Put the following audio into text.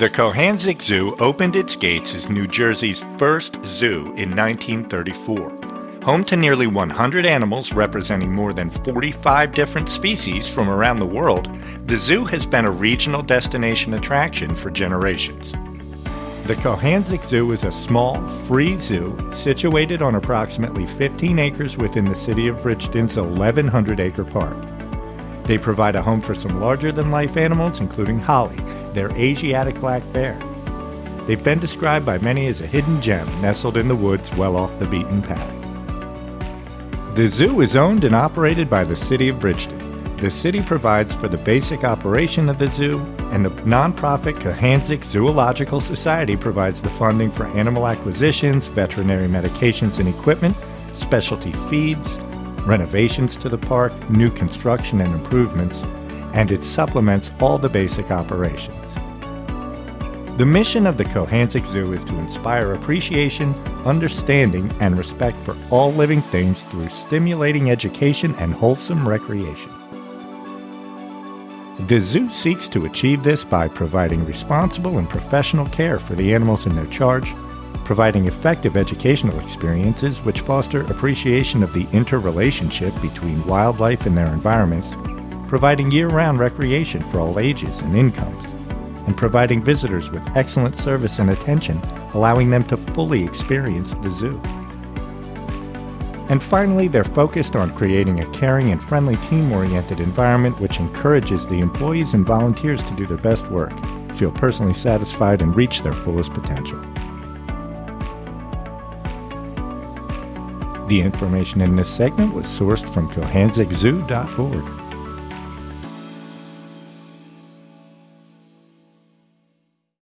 The Cohanzick Zoo opened its gates as New Jersey's first zoo in 1934. Home to nearly 100 animals representing more than 45 different species from around the world, the zoo has been a regional destination attraction for generations. The Cohanzick Zoo is a small, free zoo situated on approximately 15 acres within the city of Bridgeton's 1,100 acre park. They provide a home for some larger than life animals, including Holly, their Asiatic black bear. They've been described by many as a hidden gem nestled in the woods well off the beaten path. The zoo is owned and operated by the City of Bridgeton. The city provides for the basic operation of the zoo, and the nonprofit Cohanzick Zoological Society provides the funding for animal acquisitions, veterinary medications and equipment, specialty feeds, renovations to the park, new construction and improvements, and it supplements all the basic operations. The mission of the Cohanzick Zoo is to inspire appreciation, understanding, and respect for all living things through stimulating education and wholesome recreation. The zoo seeks to achieve this by providing responsible and professional care for the animals in their charge, providing effective educational experiences which foster appreciation of the interrelationship between wildlife and their environments, providing year round recreation for all ages and incomes, and providing visitors with excellent service and attention, allowing them to fully experience the zoo. And finally, they're focused on creating a caring and friendly team oriented environment which encourages the employees and volunteers to do their best work, feel personally satisfied, and reach their fullest potential. The information in this segment was sourced from cohanzickzoo.org.